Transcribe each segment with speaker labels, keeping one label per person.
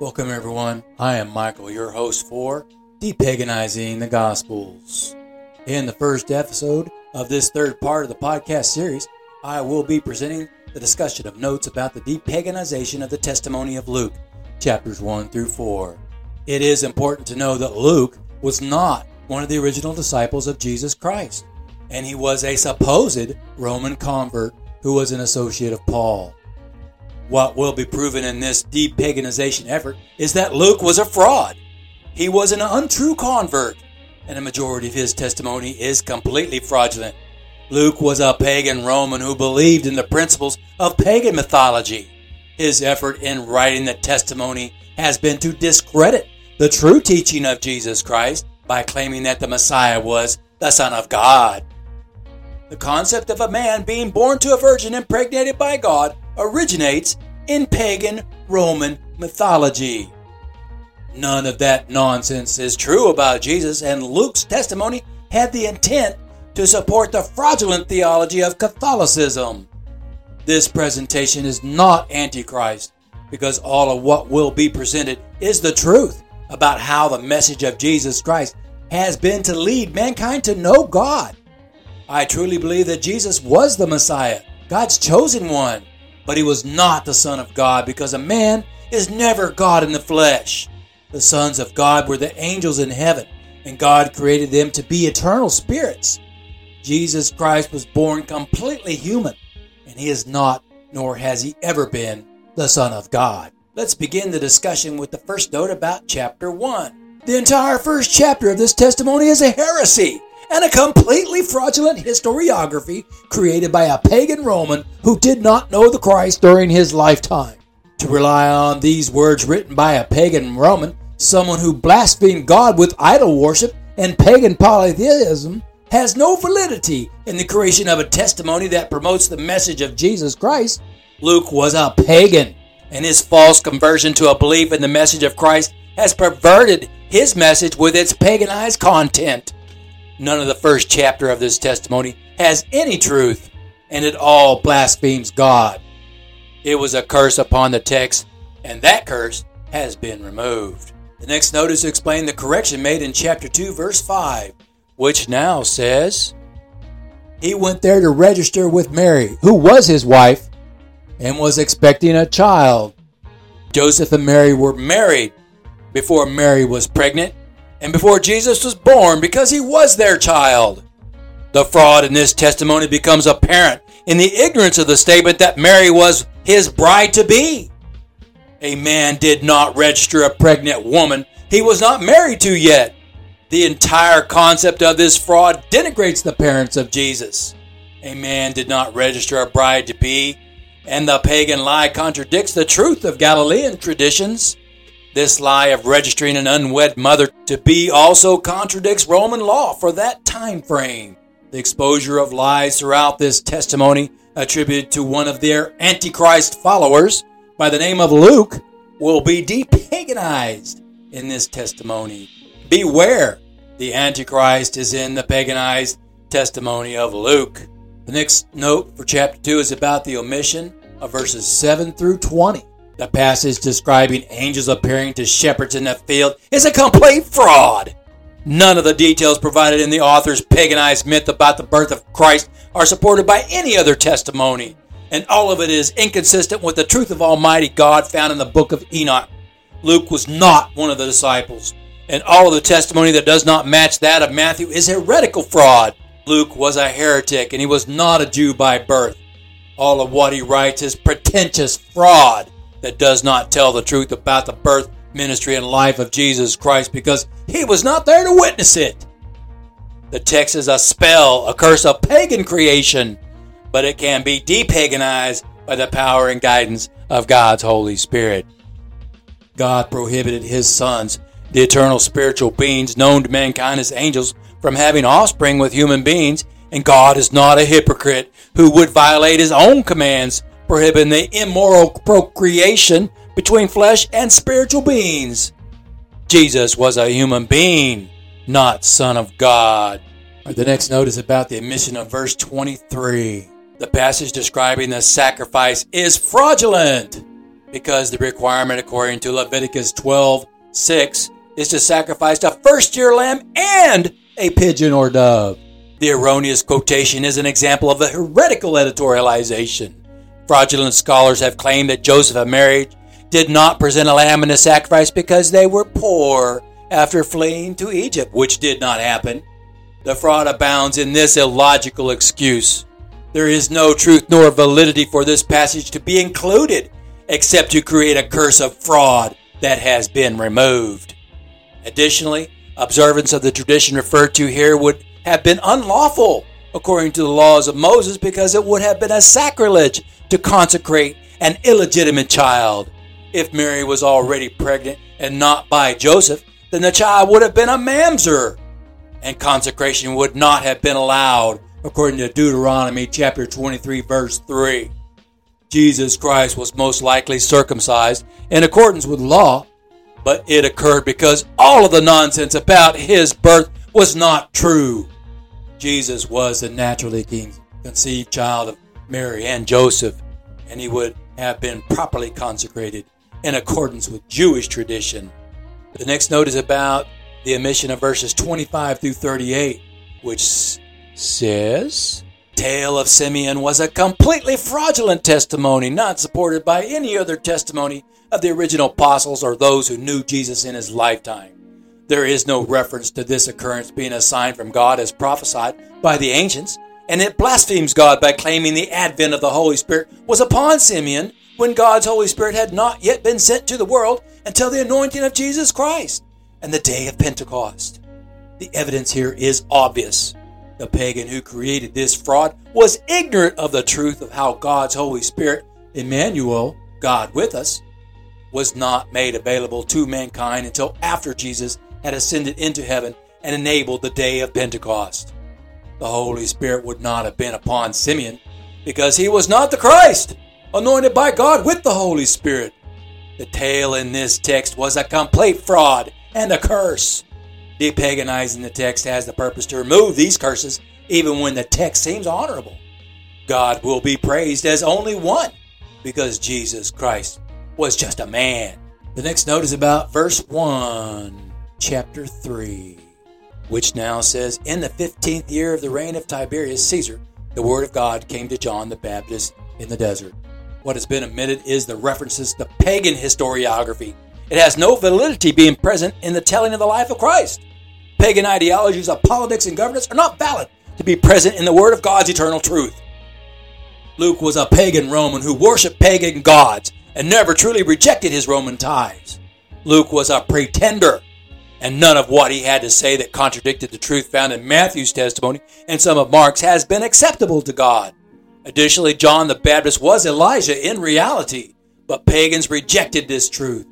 Speaker 1: Welcome, everyone. I am Michael, your host for Depaganizing the Gospels. In the first episode of this third part of the podcast series, I will be presenting the discussion of notes about the depaganization of the testimony of Luke, chapters 1 through 4. It is important to know that Luke was not one of the original disciples of Jesus Christ, and he was a supposed Roman convert who was an associate of Paul. What will be proven in this depaganization effort is that Luke was a fraud. He was an untrue convert, and a majority of his testimony is completely fraudulent. Luke was a pagan Roman who believed in the principles of pagan mythology. His effort in writing the testimony has been to discredit the true teaching of Jesus Christ by claiming that the Messiah was the Son of God. The concept of a man being born to a virgin impregnated by God originates in pagan Roman mythology. None of that nonsense is true about Jesus, and Luke's testimony had the intent to support the fraudulent theology of Catholicism. This presentation is not Antichrist, because all of what will be presented is the truth about how the message of Jesus Christ has been to lead mankind to know God. I truly believe that Jesus was the Messiah, God's chosen one but he was not the Son of God because a man is never God in the flesh. The sons of God were the angels in heaven, and God created them to be eternal spirits. Jesus Christ was born completely human, and he is not, nor has he ever been, the Son of God. Let's begin the discussion with the first note about chapter 1. The entire first chapter of this testimony is a heresy and a completely fraudulent historiography created by a pagan Roman who did not know the Christ during his lifetime. To rely on these words written by a pagan Roman, someone who blasphemed God with idol worship and pagan polytheism, has no validity in the creation of a testimony that promotes the message of Jesus Christ. Luke was a pagan, and his false conversion to a belief in the message of Christ has perverted his message with its paganized content. None of the first chapter of this testimony has any truth, and it all blasphemes God. It was a curse upon the text, and that curse has been removed. The next notice explain the correction made in chapter 2, verse 5, which now says, He went there to register with Mary, who was his wife, and was expecting a child. Joseph and Mary were married before Mary was pregnant and before Jesus was born because he was their child. The fraud in this testimony becomes apparent in the ignorance of the statement that Mary was his bride to be. A man did not register a pregnant woman he was not married to yet. The entire concept of this fraud denigrates the parents of Jesus. A man did not register a bride to be, and the pagan lie contradicts the truth of Galilean traditions. This lie of registering an unwed mother to be also contradicts Roman law for that time frame. The exposure of lies throughout this testimony attributed to one of their Antichrist followers by the name of Luke will be depaganized in this testimony. Beware, the Antichrist is in the paganized testimony of Luke. The next note for chapter 2 is about the omission of verses 7 through 20. The passage describing angels appearing to shepherds in the field is a complete fraud. None of the details provided in the author's paganized myth about the birth of Christ are supported by any other testimony, and all of it is inconsistent with the truth of Almighty God found in the book of Enoch. Luke was not one of the disciples, and all of the testimony that does not match that of Matthew is heretical fraud. Luke was a heretic, and he was not a Jew by birth. All of what he writes is pretentious fraud that does not tell the truth about the birth, ministry, and life of Jesus Christ because he was not there to witness it. The text is a spell, a curse of pagan creation, but it can be depaganized by the power and guidance of God's Holy Spirit. God prohibited his sons, the eternal spiritual beings known to mankind as angels, from having offspring with human beings, and God is not a hypocrite who would violate his own commands prohibiting the immoral procreation between flesh and spiritual beings. Jesus was a human being, not Son of God. The next note is about the omission of verse 23. The passage describing the sacrifice is fraudulent. because the requirement according to Leviticus 12 6 is to sacrifice a first year lamb and a pigeon or dove. The erroneous quotation is an example of a heretical editorialization. Fraudulent scholars have claimed that Joseph and Mary did not present a lamb in a sacrifice because they were poor after fleeing to Egypt, which did not happen. The fraud abounds in this illogical excuse. There is no truth nor validity for this passage to be included, except to create a curse of fraud that has been removed. Additionally, observance of the tradition referred to here would have been unlawful according to the laws of Moses because it would have been a sacrilege to consecrate an illegitimate child. If Mary was already pregnant and not by Joseph, then the child would have been a mamzer, and consecration would not have been allowed according to Deuteronomy chapter 23 verse 3. Jesus Christ was most likely circumcised in accordance with law, but it occurred because all of the nonsense about his birth was not true. Jesus was the naturally conceived child of Mary and Joseph, and he would have been properly consecrated in accordance with Jewish tradition. The next note is about the omission of verses 25 through 38, which says, Tale of Simeon was a completely fraudulent testimony, not supported by any other testimony of the original apostles or those who knew Jesus in his lifetime. There is no reference to this occurrence being a sign from God as prophesied by the ancients, and it blasphemes God by claiming the advent of the Holy Spirit was upon Simeon when God's Holy Spirit had not yet been sent to the world until the anointing of Jesus Christ and the day of Pentecost. The evidence here is obvious. The pagan who created this fraud was ignorant of the truth of how God's Holy Spirit, Emmanuel, God with us, was not made available to mankind until after Jesus had ascended into heaven and enabled the day of Pentecost. The Holy Spirit would not have been upon Simeon because he was not the Christ anointed by God with the Holy Spirit. The tale in this text was a complete fraud and a curse. Depaganizing the text has the purpose to remove these curses, even when the text seems honorable. God will be praised as only one, because Jesus Christ was just a man. The next note is about verse 1, chapter 3, which now says In the fifteenth year of the reign of Tiberius Caesar, the word of God came to John the Baptist in the desert. What has been omitted is the references to pagan historiography. It has no validity being present in the telling of the life of Christ. Pagan ideologies of politics and governance are not valid to be present in the Word of God's eternal truth. Luke was a pagan Roman who worshiped pagan gods and never truly rejected his Roman ties. Luke was a pretender, and none of what he had to say that contradicted the truth found in Matthew's testimony and some of Mark's has been acceptable to God. Additionally, John the Baptist was Elijah in reality, but pagans rejected this truth.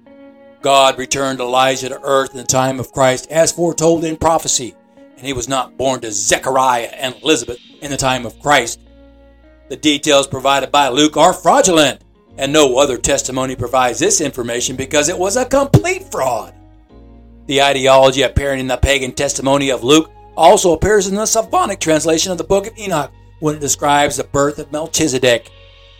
Speaker 1: God returned Elijah to earth in the time of Christ as foretold in prophecy, and he was not born to Zechariah and Elizabeth in the time of Christ. The details provided by Luke are fraudulent, and no other testimony provides this information because it was a complete fraud. The ideology appearing in the pagan testimony of Luke also appears in the Slavonic translation of the book of Enoch when it describes the birth of Melchizedek,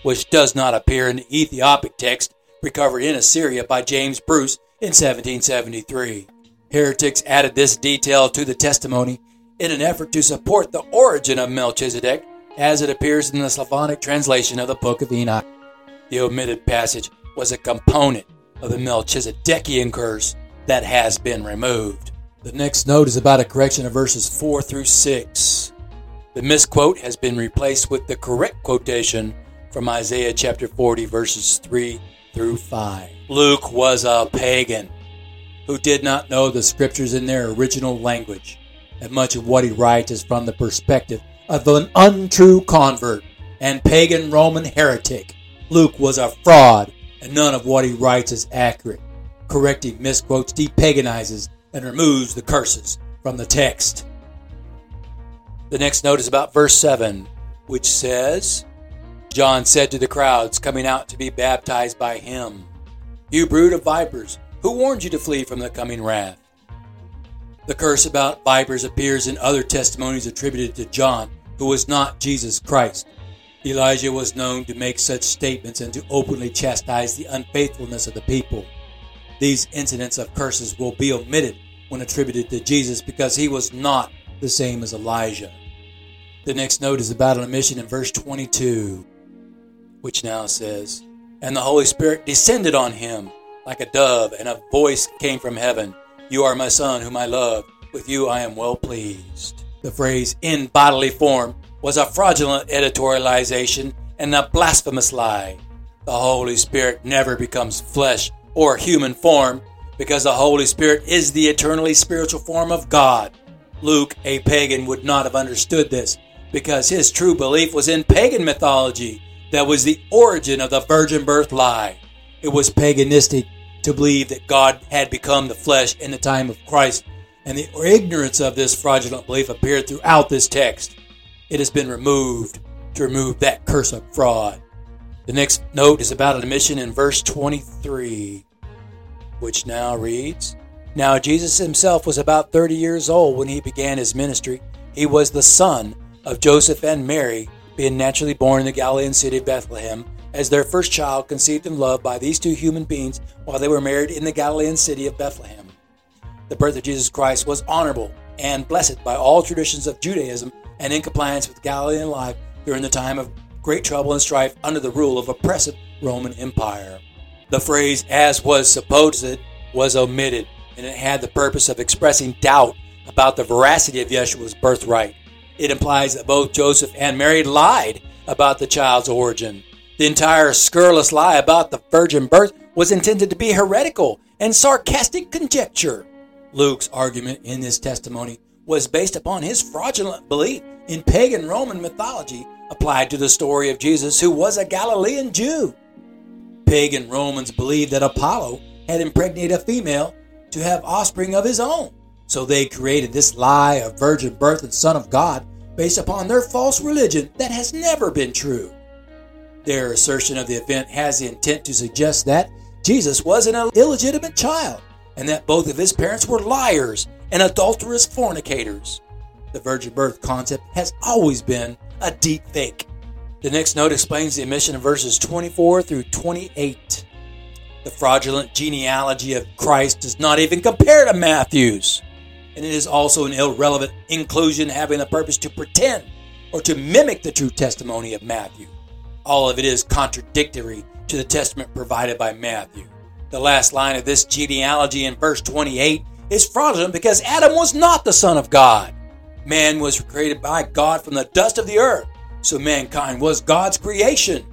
Speaker 1: which does not appear in the Ethiopic text recovered in Assyria by James Bruce in 1773. Heretics added this detail to the testimony in an effort to support the origin of Melchizedek as it appears in the Slavonic translation of the Book of Enoch. The omitted passage was a component of the Melchizedekian curse that has been removed. The next note is about a correction of verses 4 through 6. The misquote has been replaced with the correct quotation from Isaiah chapter 40, verses 3 through 5. Luke was a pagan who did not know the scriptures in their original language, and much of what he writes is from the perspective of an untrue convert and pagan Roman heretic. Luke was a fraud, and none of what he writes is accurate. Correcting misquotes depaganizes and removes the curses from the text. The next note is about verse 7, which says, John said to the crowds coming out to be baptized by him, You brood of vipers, who warned you to flee from the coming wrath? The curse about vipers appears in other testimonies attributed to John, who was not Jesus Christ. Elijah was known to make such statements and to openly chastise the unfaithfulness of the people. These incidents of curses will be omitted when attributed to Jesus because he was not the same as Elijah. The next note is about an mission in verse 22, which now says, And the Holy Spirit descended on him like a dove, and a voice came from heaven You are my Son, whom I love. With you I am well pleased. The phrase in bodily form was a fraudulent editorialization and a blasphemous lie. The Holy Spirit never becomes flesh or human form because the Holy Spirit is the eternally spiritual form of God. Luke, a pagan, would not have understood this because his true belief was in pagan mythology that was the origin of the virgin birth lie. It was paganistic to believe that God had become the flesh in the time of Christ, and the ignorance of this fraudulent belief appeared throughout this text it has been removed to remove that curse of fraud. The next note is about an admission in verse 23, which now reads Now Jesus himself was about 30 years old when he began his ministry. He was the son of Joseph and Mary, being naturally born in the Galilean city of Bethlehem, as their first child conceived in love by these two human beings while they were married in the Galilean city of Bethlehem. The birth of Jesus Christ was honorable and blessed by all traditions of Judaism and in compliance with Galilean life during the time of great trouble and strife under the rule of oppressive Roman Empire. The phrase as was supposed was omitted, and it had the purpose of expressing doubt about the veracity of Yeshua's birthright. It implies that both Joseph and Mary lied about the child's origin. The entire scurrilous lie about the virgin birth was intended to be heretical and sarcastic conjecture. Luke's argument in this testimony was based upon his fraudulent belief in pagan Roman mythology applied to the story of Jesus, who was a Galilean Jew. Pagan Romans believed that Apollo had impregnated a female to have offspring of his own. So they created this lie of virgin birth and son of God based upon their false religion that has never been true. Their assertion of the event has the intent to suggest that Jesus was an illegitimate child and that both of his parents were liars and adulterous fornicators. The virgin birth concept has always been a deep fake. The next note explains the omission of verses 24 through 28. The fraudulent genealogy of Christ does not even compare to Matthew's, and it is also an irrelevant inclusion having the purpose to pretend or to mimic the true testimony of Matthew. All of it is contradictory to the testament provided by Matthew. The last line of this genealogy in verse 28 is fraudulent because Adam was not the Son of God. Man was created by God from the dust of the earth, so mankind was God's creation.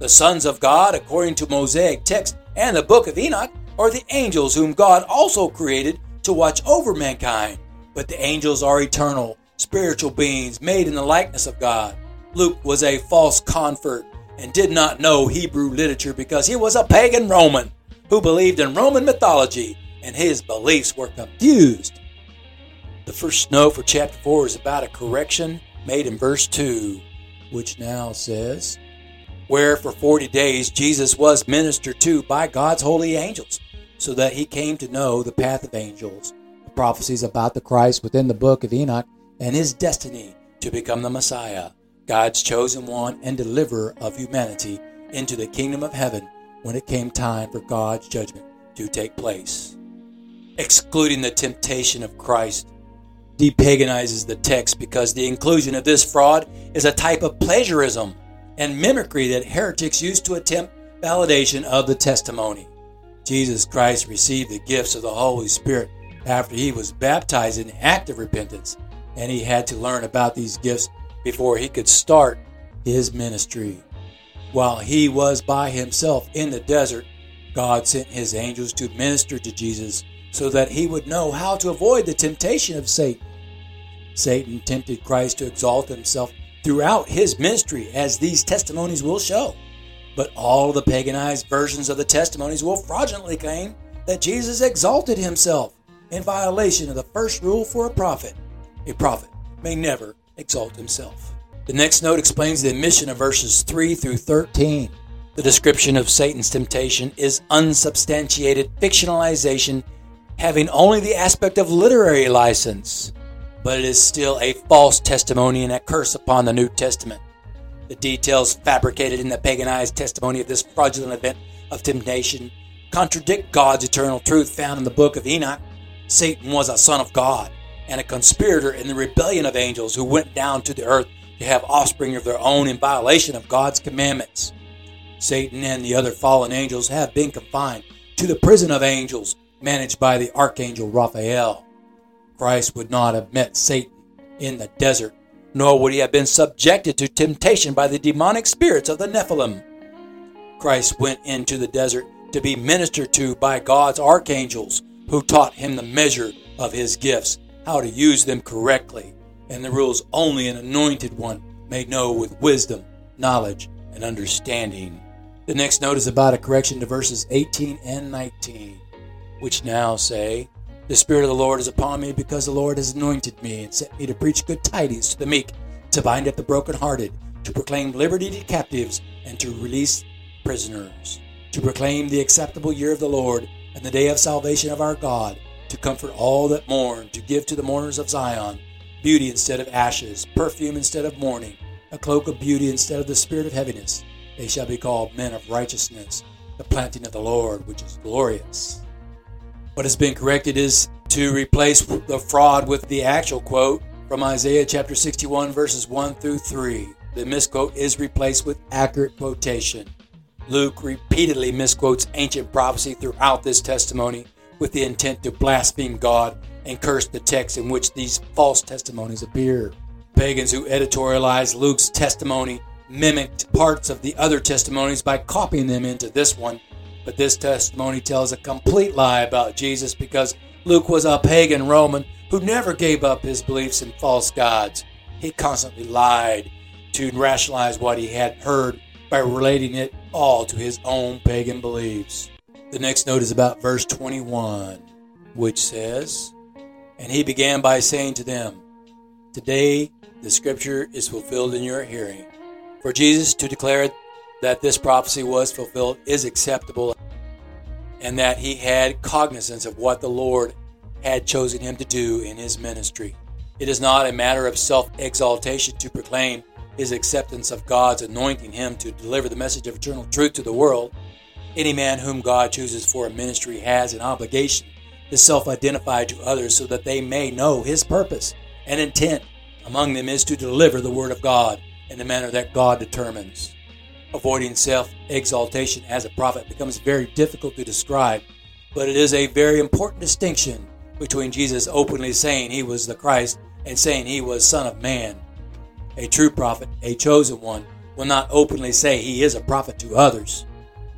Speaker 1: The sons of God, according to Mosaic text and the book of Enoch, are the angels whom God also created to watch over mankind. But the angels are eternal, spiritual beings made in the likeness of God. Luke was a false convert and did not know Hebrew literature because he was a pagan Roman who believed in Roman mythology and his beliefs were confused. The first snow for chapter 4 is about a correction made in verse 2, which now says, Where for 40 days Jesus was ministered to by God's holy angels, so that he came to know the path of angels, the prophecies about the Christ within the book of Enoch, and his destiny to become the Messiah, God's chosen one and deliverer of humanity into the kingdom of heaven when it came time for God's judgment to take place. Excluding the temptation of Christ, depaganizes the text because the inclusion of this fraud is a type of plagiarism and mimicry that heretics use to attempt validation of the testimony. Jesus Christ received the gifts of the Holy Spirit after he was baptized in active repentance, and he had to learn about these gifts before he could start his ministry. While he was by himself in the desert, God sent his angels to minister to Jesus so that he would know how to avoid the temptation of Satan. Satan tempted Christ to exalt himself throughout his ministry, as these testimonies will show. But all the paganized versions of the testimonies will fraudulently claim that Jesus exalted himself in violation of the first rule for a prophet. A prophet may never exalt himself. The next note explains the omission of verses 3 through 13. The description of Satan's temptation is unsubstantiated fictionalization having only the aspect of literary license, but it is still a false testimony and a curse upon the New Testament. The details fabricated in the paganized testimony of this fraudulent event of temptation contradict God's eternal truth found in the book of Enoch. Satan was a son of God and a conspirator in the rebellion of angels who went down to the earth to have offspring of their own in violation of God's commandments. Satan and the other fallen angels have been confined to the prison of angels managed by the archangel Raphael. Christ would not have met Satan in the desert, nor would he have been subjected to temptation by the demonic spirits of the Nephilim. Christ went into the desert to be ministered to by God's archangels, who taught him the measure of his gifts, how to use them correctly, and the rules only an anointed one may know with wisdom, knowledge, and understanding. The next note is about a correction to verses 18 and 19, which now say, The Spirit of the Lord is upon me because the Lord has anointed me and sent me to preach good tidings to the meek, to bind up the brokenhearted, to proclaim liberty to captives, and to release prisoners, to proclaim the acceptable year of the Lord and the day of salvation of our God, to comfort all that mourn, to give to the mourners of Zion beauty instead of ashes, perfume instead of mourning, a cloak of beauty instead of the spirit of heaviness they shall be called men of righteousness, the planting of the Lord, which is glorious. What has been corrected is to replace the fraud with the actual quote from Isaiah chapter 61, verses 1 through 3. The misquote is replaced with accurate quotation. Luke repeatedly misquotes ancient prophecy throughout this testimony with the intent to blaspheme God and curse the text in which these false testimonies appear. Pagans who editorialize Luke's testimony mimicked parts of the other testimonies by copying them into this one. But this testimony tells a complete lie about Jesus because Luke was a pagan Roman who never gave up his beliefs in false gods. He constantly lied to rationalize what he had heard by relating it all to his own pagan beliefs. The next note is about verse 21, which says, And he began by saying to them, Today the scripture is fulfilled in your hearing. For Jesus to declare that this prophecy was fulfilled is acceptable and that he had cognizance of what the Lord had chosen him to do in his ministry. It is not a matter of self exaltation to proclaim his acceptance of God's anointing him to deliver the message of eternal truth to the world. Any man whom God chooses for a ministry has an obligation to self identify to others so that they may know his purpose and intent. Among them is to deliver the word of God in the manner that God determines. Avoiding self exaltation as a prophet becomes very difficult to describe, but it is a very important distinction between Jesus openly saying he was the Christ and saying he was Son of Man. A true prophet, a chosen one, will not openly say he is a prophet to others,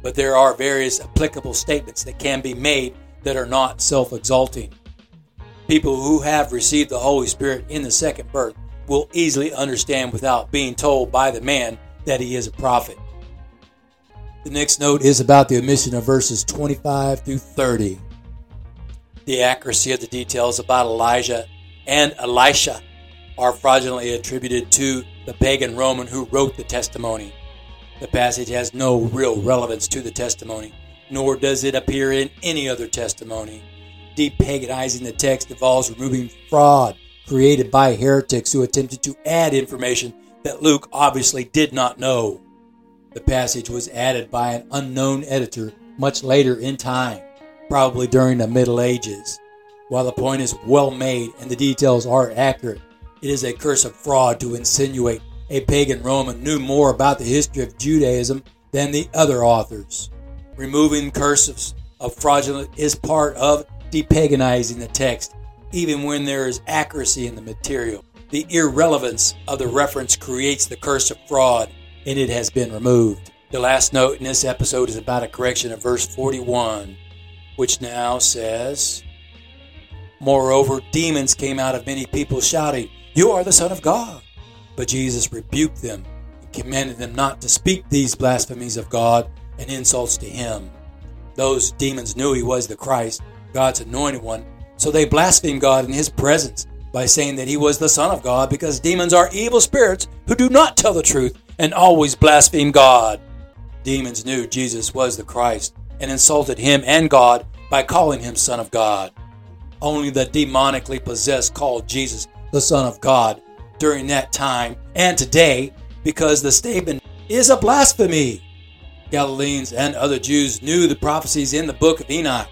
Speaker 1: but there are various applicable statements that can be made that are not self exalting. People who have received the Holy Spirit in the second birth will easily understand without being told by the man that he is a prophet. The next note is about the omission of verses 25 through 30. The accuracy of the details about Elijah and Elisha are fraudulently attributed to the pagan Roman who wrote the testimony. The passage has no real relevance to the testimony, nor does it appear in any other testimony. Depaganizing the text involves removing fraud created by heretics who attempted to add information that Luke obviously did not know. The passage was added by an unknown editor much later in time, probably during the Middle Ages. While the point is well made and the details are accurate, it is a curse of fraud to insinuate a pagan Roman knew more about the history of Judaism than the other authors. Removing curses of fraudulent is part of depaganizing the text even when there is accuracy in the material. The irrelevance of the reference creates the curse of fraud, and it has been removed. The last note in this episode is about a correction of verse 41, which now says, Moreover, demons came out of many people shouting, You are the Son of God. But Jesus rebuked them and commanded them not to speak these blasphemies of God and insults to him. Those demons knew he was the Christ, God's anointed one, so they blasphemed God in his presence by saying that he was the Son of God because demons are evil spirits who do not tell the truth and always blaspheme God. Demons knew Jesus was the Christ and insulted him and God by calling him Son of God. Only the demonically possessed called Jesus the Son of God during that time and today because the statement is a blasphemy. Galileans and other Jews knew the prophecies in the book of Enoch.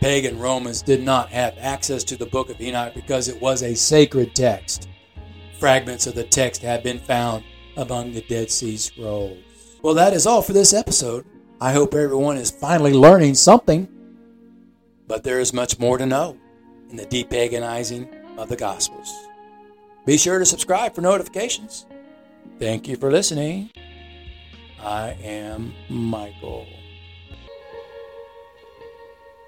Speaker 1: Pagan Romans did not have access to the book of Enoch because it was a sacred text. Fragments of the text have been found among the Dead Sea Scrolls. Well, that is all for this episode. I hope everyone is finally learning something. But there is much more to know in the depaganizing of the Gospels. Be sure to subscribe for notifications. Thank you for listening. I am Michael.